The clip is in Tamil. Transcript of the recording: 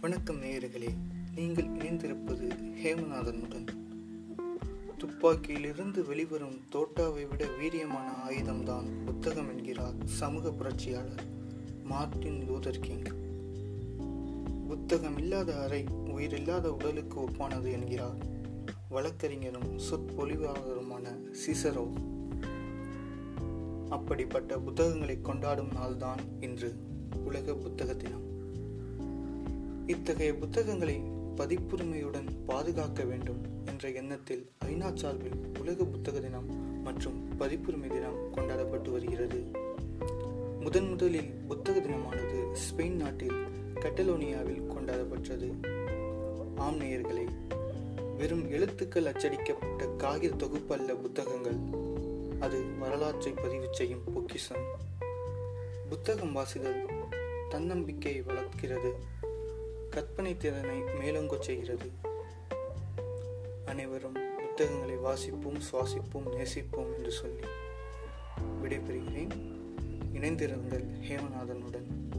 வணக்கம் நேயர்களே. நீங்கள் இணைந்திருப்பது ஹேமநாதனுடன். துப்பாக்கியிலிருந்து வெளிவரும் தோட்டாவை விட வீரியமான ஆயுதம்தான் புத்தகம் என்கிறார் சமூக புரட்சியாளர் மார்டின் லூதர் கிங். புத்தகம் இல்லாத அறை உயிரில்லாத உடலுக்கு ஒப்பானது என்கிறார் வழக்கறிஞரும் சொற்பொழிவாளருமான சிசரோ. அப்படிப்பட்ட புத்தகங்களை கொண்டாடும் நாள்தான் இன்று உலக புத்தக தினம். இத்தகைய புத்தகங்களை பதிப்புரிமையுடன் பாதுகாக்க வேண்டும் என்ற எண்ணத்தில் ஐநா சார்பில் உலக புத்தக தினம் மற்றும் பதிப்புரிமை தினம் கொண்டாடப்பட்டு வருகிறது. முதன் முதலில் புத்தக தினமானது ஸ்பெயின் நாட்டில் கட்டலோனியாவில் கொண்டாடப்பட்டது. ஆம் நேயர்களே வெறும் எழுத்துக்கள் அச்சடிக்கப்பட்ட காகித தொகுப்பல்ல புத்தகங்கள். அது வரலாற்றை பதிவு செய்யும் பொக்கிஷம் புத்தகம் வாசிதல் தன்னம்பிக்கையை வளர்க்கிறது. கற்பனை திறனை மேலோங்கச் செய்கிறது. அனைவரும் புத்தகங்களை வாசிப்போம் சுவாசிப்போம் நேசிப்போம் என்று சொல்லி விடைபெறுகிறேன். இணைந்திருங்கள் ஹேமநாதனுடன்.